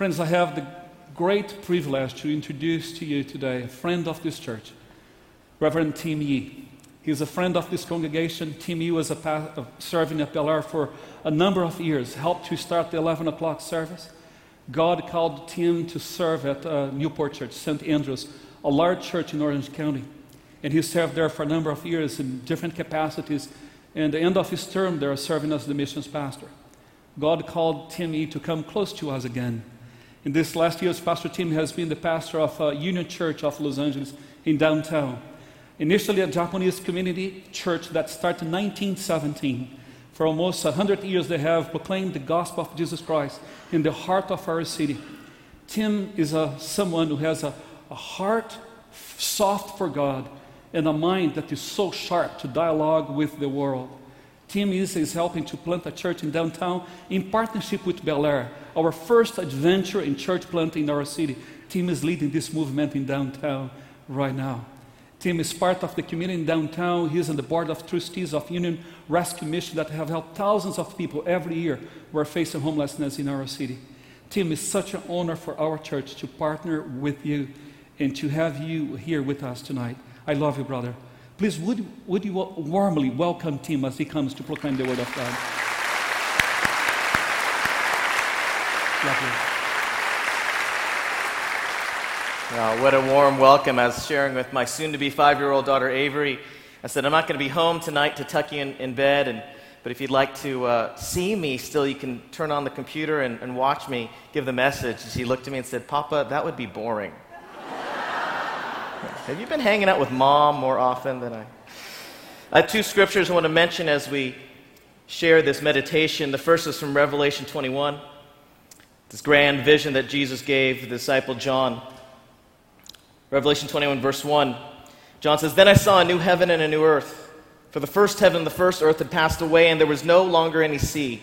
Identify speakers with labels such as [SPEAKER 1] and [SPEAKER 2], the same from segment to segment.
[SPEAKER 1] Friends, I have the great privilege to introduce to you today a friend of this church, Reverend Tim Yee. He's a friend of this congregation. Tim Yee was a pa- serving at Bel Air for a number of years, helped to start the 11 o'clock service. God called Tim to serve at uh, Newport Church, St. Andrews, a large church in Orange County. And he served there for a number of years in different capacities. And the end of his term there, serving as the missions pastor. God called Tim Yee to come close to us again. In this last years, Pastor Tim has been the pastor of uh, Union Church of Los Angeles in downtown. Initially a Japanese community church that started in 1917. For almost 100 years, they have proclaimed the gospel of Jesus Christ in the heart of our city. Tim is a, someone who has a, a heart soft for God and a mind that is so sharp to dialogue with the world. Tim is, helping to plant a church in downtown in partnership with Bel Air, our first adventure in church planting in our city. Tim is leading this movement in downtown right now. Tim is part of the community in downtown. He's on the board of trustees of Union Rescue Mission that have helped thousands of people every year who are facing homelessness in our city. Tim, is such an honor for our church to partner with you and to have you here with us tonight. I love you, brother. Please, would, would you warmly welcome Tim as he comes to proclaim the word of God?
[SPEAKER 2] You. what a warm welcome. As sharing with my soon to be five year old daughter Avery, I said, I'm not going to be home tonight to tuck you in, in bed, and, but if you'd like to uh, see me still, you can turn on the computer and, and watch me give the message. And she looked at me and said, Papa, that would be boring. Have you been hanging out with mom more often than I? I have two scriptures I want to mention as we share this meditation. The first is from Revelation 21, this grand vision that Jesus gave the disciple John. Revelation 21, verse 1. John says, Then I saw a new heaven and a new earth. For the first heaven and the first earth had passed away, and there was no longer any sea.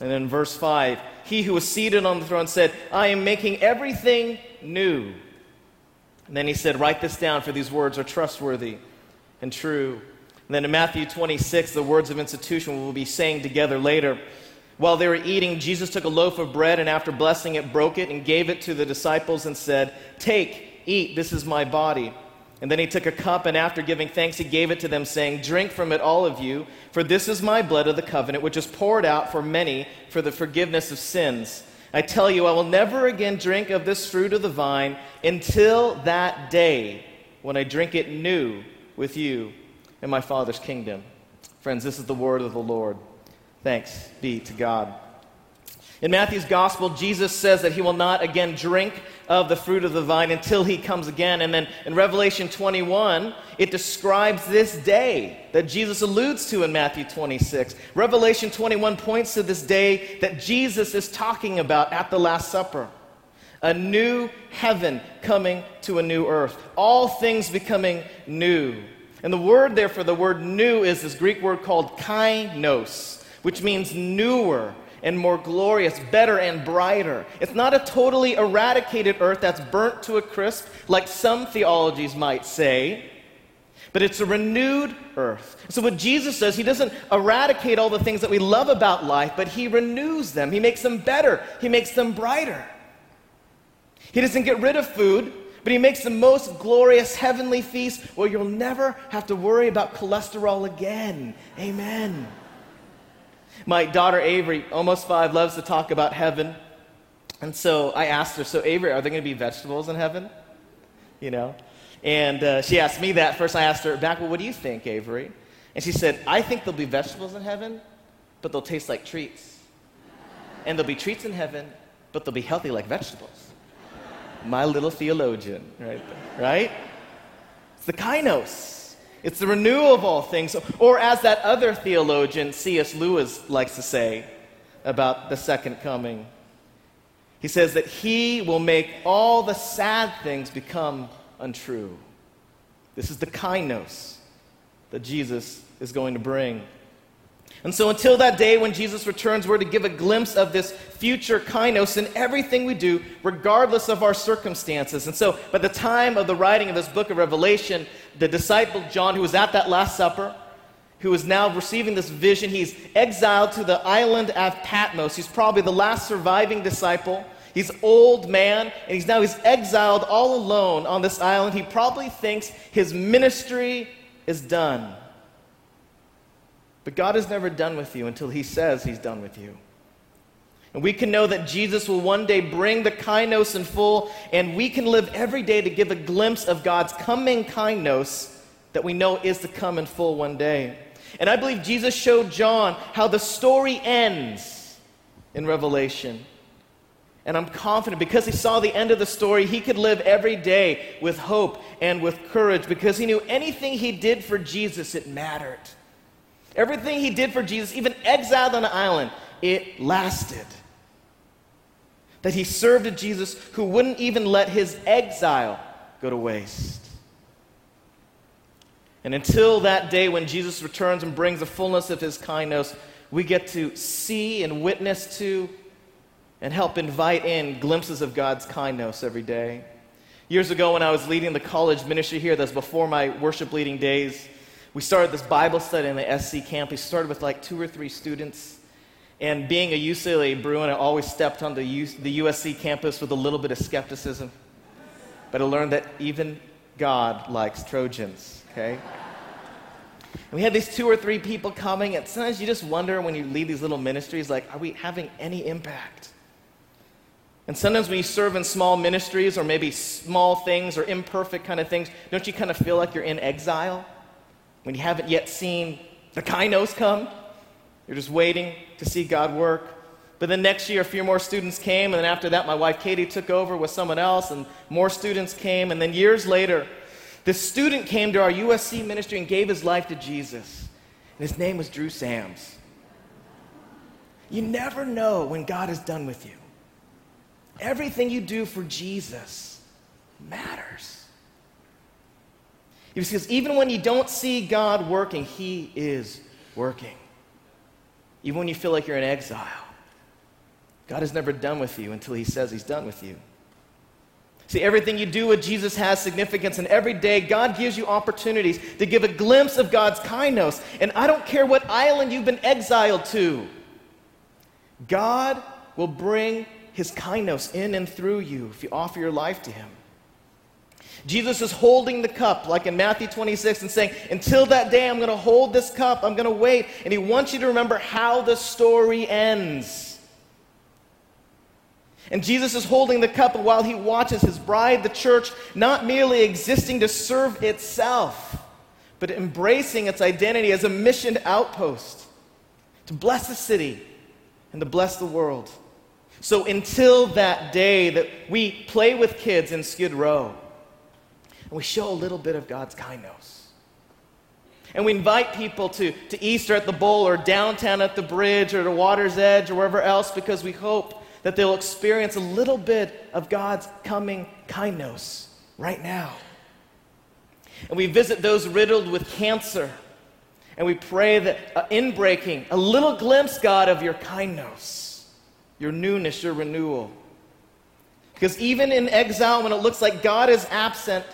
[SPEAKER 2] And in verse 5, he who was seated on the throne said, I am making everything new. And then he said, Write this down, for these words are trustworthy and true. And then in Matthew 26, the words of institution we'll be saying together later. While they were eating, Jesus took a loaf of bread and after blessing it, broke it and gave it to the disciples and said, Take, eat, this is my body. And then he took a cup, and after giving thanks, he gave it to them, saying, Drink from it, all of you, for this is my blood of the covenant, which is poured out for many for the forgiveness of sins. I tell you, I will never again drink of this fruit of the vine until that day when I drink it new with you in my Father's kingdom. Friends, this is the word of the Lord. Thanks be to God. In Matthew's gospel, Jesus says that he will not again drink of the fruit of the vine until he comes again. And then in Revelation 21, it describes this day that Jesus alludes to in Matthew 26. Revelation 21 points to this day that Jesus is talking about at the Last Supper. A new heaven coming to a new earth. All things becoming new. And the word there for the word new is this Greek word called kainos, which means newer and more glorious, better and brighter. It's not a totally eradicated earth that's burnt to a crisp, like some theologies might say, but it's a renewed earth. So, what Jesus does, he doesn't eradicate all the things that we love about life, but he renews them. He makes them better, he makes them brighter. He doesn't get rid of food, but he makes the most glorious heavenly feast where you'll never have to worry about cholesterol again. Amen. My daughter Avery, almost five, loves to talk about heaven. And so I asked her, So, Avery, are there going to be vegetables in heaven? You know? And uh, she asked me that. First, I asked her back, Well, what do you think, Avery? And she said, I think there'll be vegetables in heaven, but they'll taste like treats. And there'll be treats in heaven, but they'll be healthy like vegetables. My little theologian, right? Right? It's the kainos. It's the renewal of all things. Or, as that other theologian, C.S. Lewis, likes to say about the second coming, he says that he will make all the sad things become untrue. This is the kainos that Jesus is going to bring. And so, until that day when Jesus returns, we're to give a glimpse of this future kainos in everything we do, regardless of our circumstances. And so, by the time of the writing of this book of Revelation, the disciple John, who was at that Last Supper, who is now receiving this vision, he's exiled to the island of Patmos. He's probably the last surviving disciple. He's old man, and he's now he's exiled all alone on this island. He probably thinks his ministry is done. But God is never done with you until He says He's done with you. And we can know that Jesus will one day bring the kainos in full, and we can live every day to give a glimpse of God's coming kainos that we know is to come in full one day. And I believe Jesus showed John how the story ends in Revelation. And I'm confident because he saw the end of the story, he could live every day with hope and with courage because he knew anything he did for Jesus, it mattered. Everything he did for Jesus, even exiled on an island, it lasted. That he served a Jesus who wouldn't even let his exile go to waste. And until that day when Jesus returns and brings the fullness of his kindness, we get to see and witness to and help invite in glimpses of God's kindness every day. Years ago, when I was leading the college ministry here, that's before my worship leading days, we started this Bible study in the SC camp. We started with like two or three students. And being a UCLA Bruin, I always stepped on the, USC campus with a little bit of skepticism. But I learned that even God likes Trojans, okay? And we had these two or three people coming, and sometimes you just wonder when you lead these little ministries, like, are we having any impact? And sometimes when you serve in small ministries or maybe small things or imperfect kind of things, don't you kind of feel like you're in exile? when you haven't yet seen the kainos come. You're just waiting to see God work. But then next year, a few more students came, and then after that, my wife Katie took over with someone else, and more students came. And then years later, this student came to our USC ministry and gave his life to Jesus. And his name was Drew Sams. You never know when God is done with you. Everything you do for Jesus matters. Because even when you don't see God working, He is working. Even when you feel like you're in exile, God is never done with you until He says He's done with you. See, everything you do with Jesus has significance, and every day God gives you opportunities to give a glimpse of God's kindness. And I don't care what island you've been exiled to, God will bring His kindness in and through you if you offer your life to Him. Jesus is holding the cup, like in Matthew 26, and saying, Until that day, I'm going to hold this cup. I'm going to wait. And he wants you to remember how the story ends. And Jesus is holding the cup while he watches his bride, the church, not merely existing to serve itself, but embracing its identity as a missioned outpost to bless the city and to bless the world. So until that day that we play with kids in Skid Row, and we show a little bit of God's kindness. And we invite people to, to Easter at the Bowl or downtown at the bridge or the water's edge or wherever else because we hope that they'll experience a little bit of God's coming kindness right now. And we visit those riddled with cancer. And we pray that uh, in breaking, a little glimpse, God, of your kindness, your newness, your renewal. Because even in exile, when it looks like God is absent,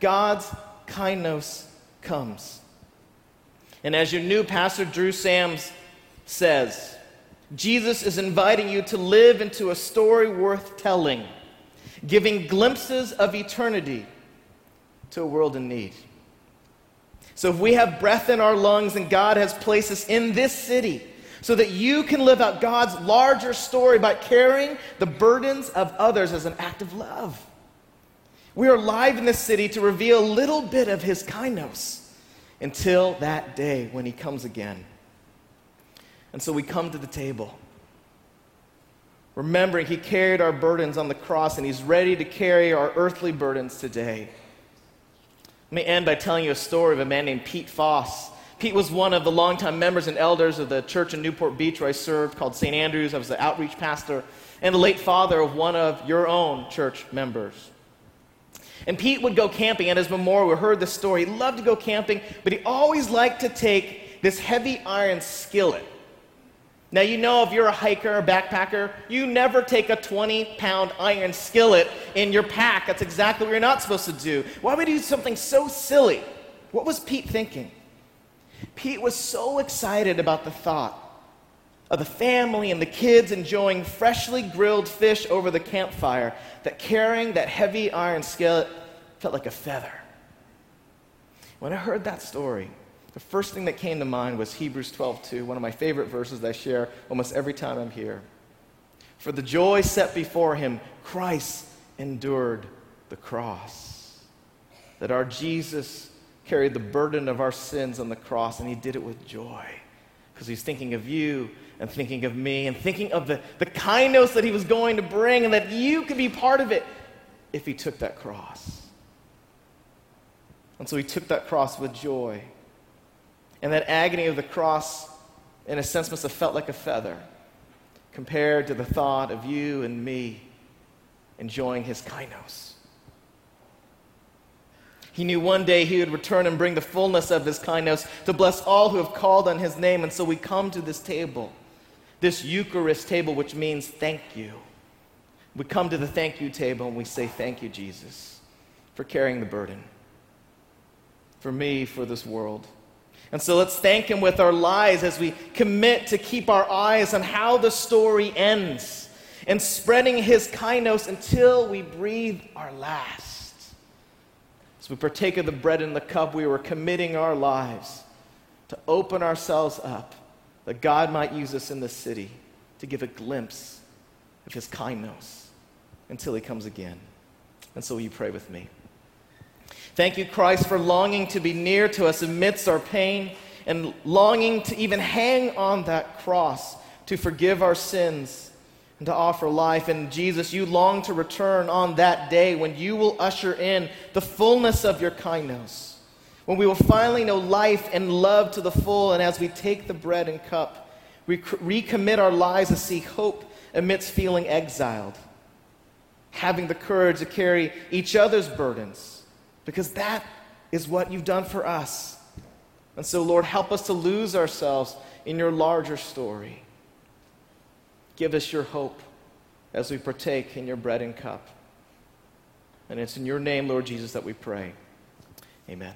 [SPEAKER 2] God's kindness comes. And as your new pastor, Drew Sams, says, Jesus is inviting you to live into a story worth telling, giving glimpses of eternity to a world in need. So, if we have breath in our lungs and God has placed us in this city so that you can live out God's larger story by carrying the burdens of others as an act of love. We are alive in this city to reveal a little bit of his kindness until that day when he comes again. And so we come to the table. Remembering he carried our burdens on the cross and he's ready to carry our earthly burdens today. Let me end by telling you a story of a man named Pete Foss. Pete was one of the longtime members and elders of the church in Newport Beach where I served called St. Andrews. I was the outreach pastor and the late father of one of your own church members. And Pete would go camping at his memorial. We heard the story. He loved to go camping, but he always liked to take this heavy iron skillet. Now, you know, if you're a hiker or backpacker, you never take a 20 pound iron skillet in your pack. That's exactly what you're not supposed to do. Why would you do something so silly? What was Pete thinking? Pete was so excited about the thought of the family and the kids enjoying freshly grilled fish over the campfire that carrying that heavy iron skillet felt like a feather. When I heard that story, the first thing that came to mind was Hebrews 12:2, one of my favorite verses that I share almost every time I'm here. For the joy set before him, Christ endured the cross. That our Jesus carried the burden of our sins on the cross, and he did it with joy because he's thinking of you and thinking of me and thinking of the, the kindness that he was going to bring and that you could be part of it if he took that cross. And so he took that cross with joy. And that agony of the cross, in a sense, must have felt like a feather compared to the thought of you and me enjoying his kainos. He knew one day he would return and bring the fullness of his kindness to bless all who have called on his name. And so we come to this table this Eucharist table, which means thank you. We come to the thank you table and we say, Thank you, Jesus, for carrying the burden, for me, for this world. And so let's thank Him with our lives as we commit to keep our eyes on how the story ends and spreading His kindness until we breathe our last. We partake of the bread and the cup, we were committing our lives to open ourselves up that God might use us in this city to give a glimpse of his kindness until he comes again. And so, will you pray with me? Thank you, Christ, for longing to be near to us amidst our pain and longing to even hang on that cross to forgive our sins and to offer life. And Jesus, you long to return on that day when you will usher in the fullness of your kindness when we will finally know life and love to the full, and as we take the bread and cup, we recommit our lives to seek hope amidst feeling exiled, having the courage to carry each other's burdens, because that is what you've done for us. And so, Lord, help us to lose ourselves in your larger story. Give us your hope as we partake in your bread and cup. And it's in your name, Lord Jesus, that we pray. Amen.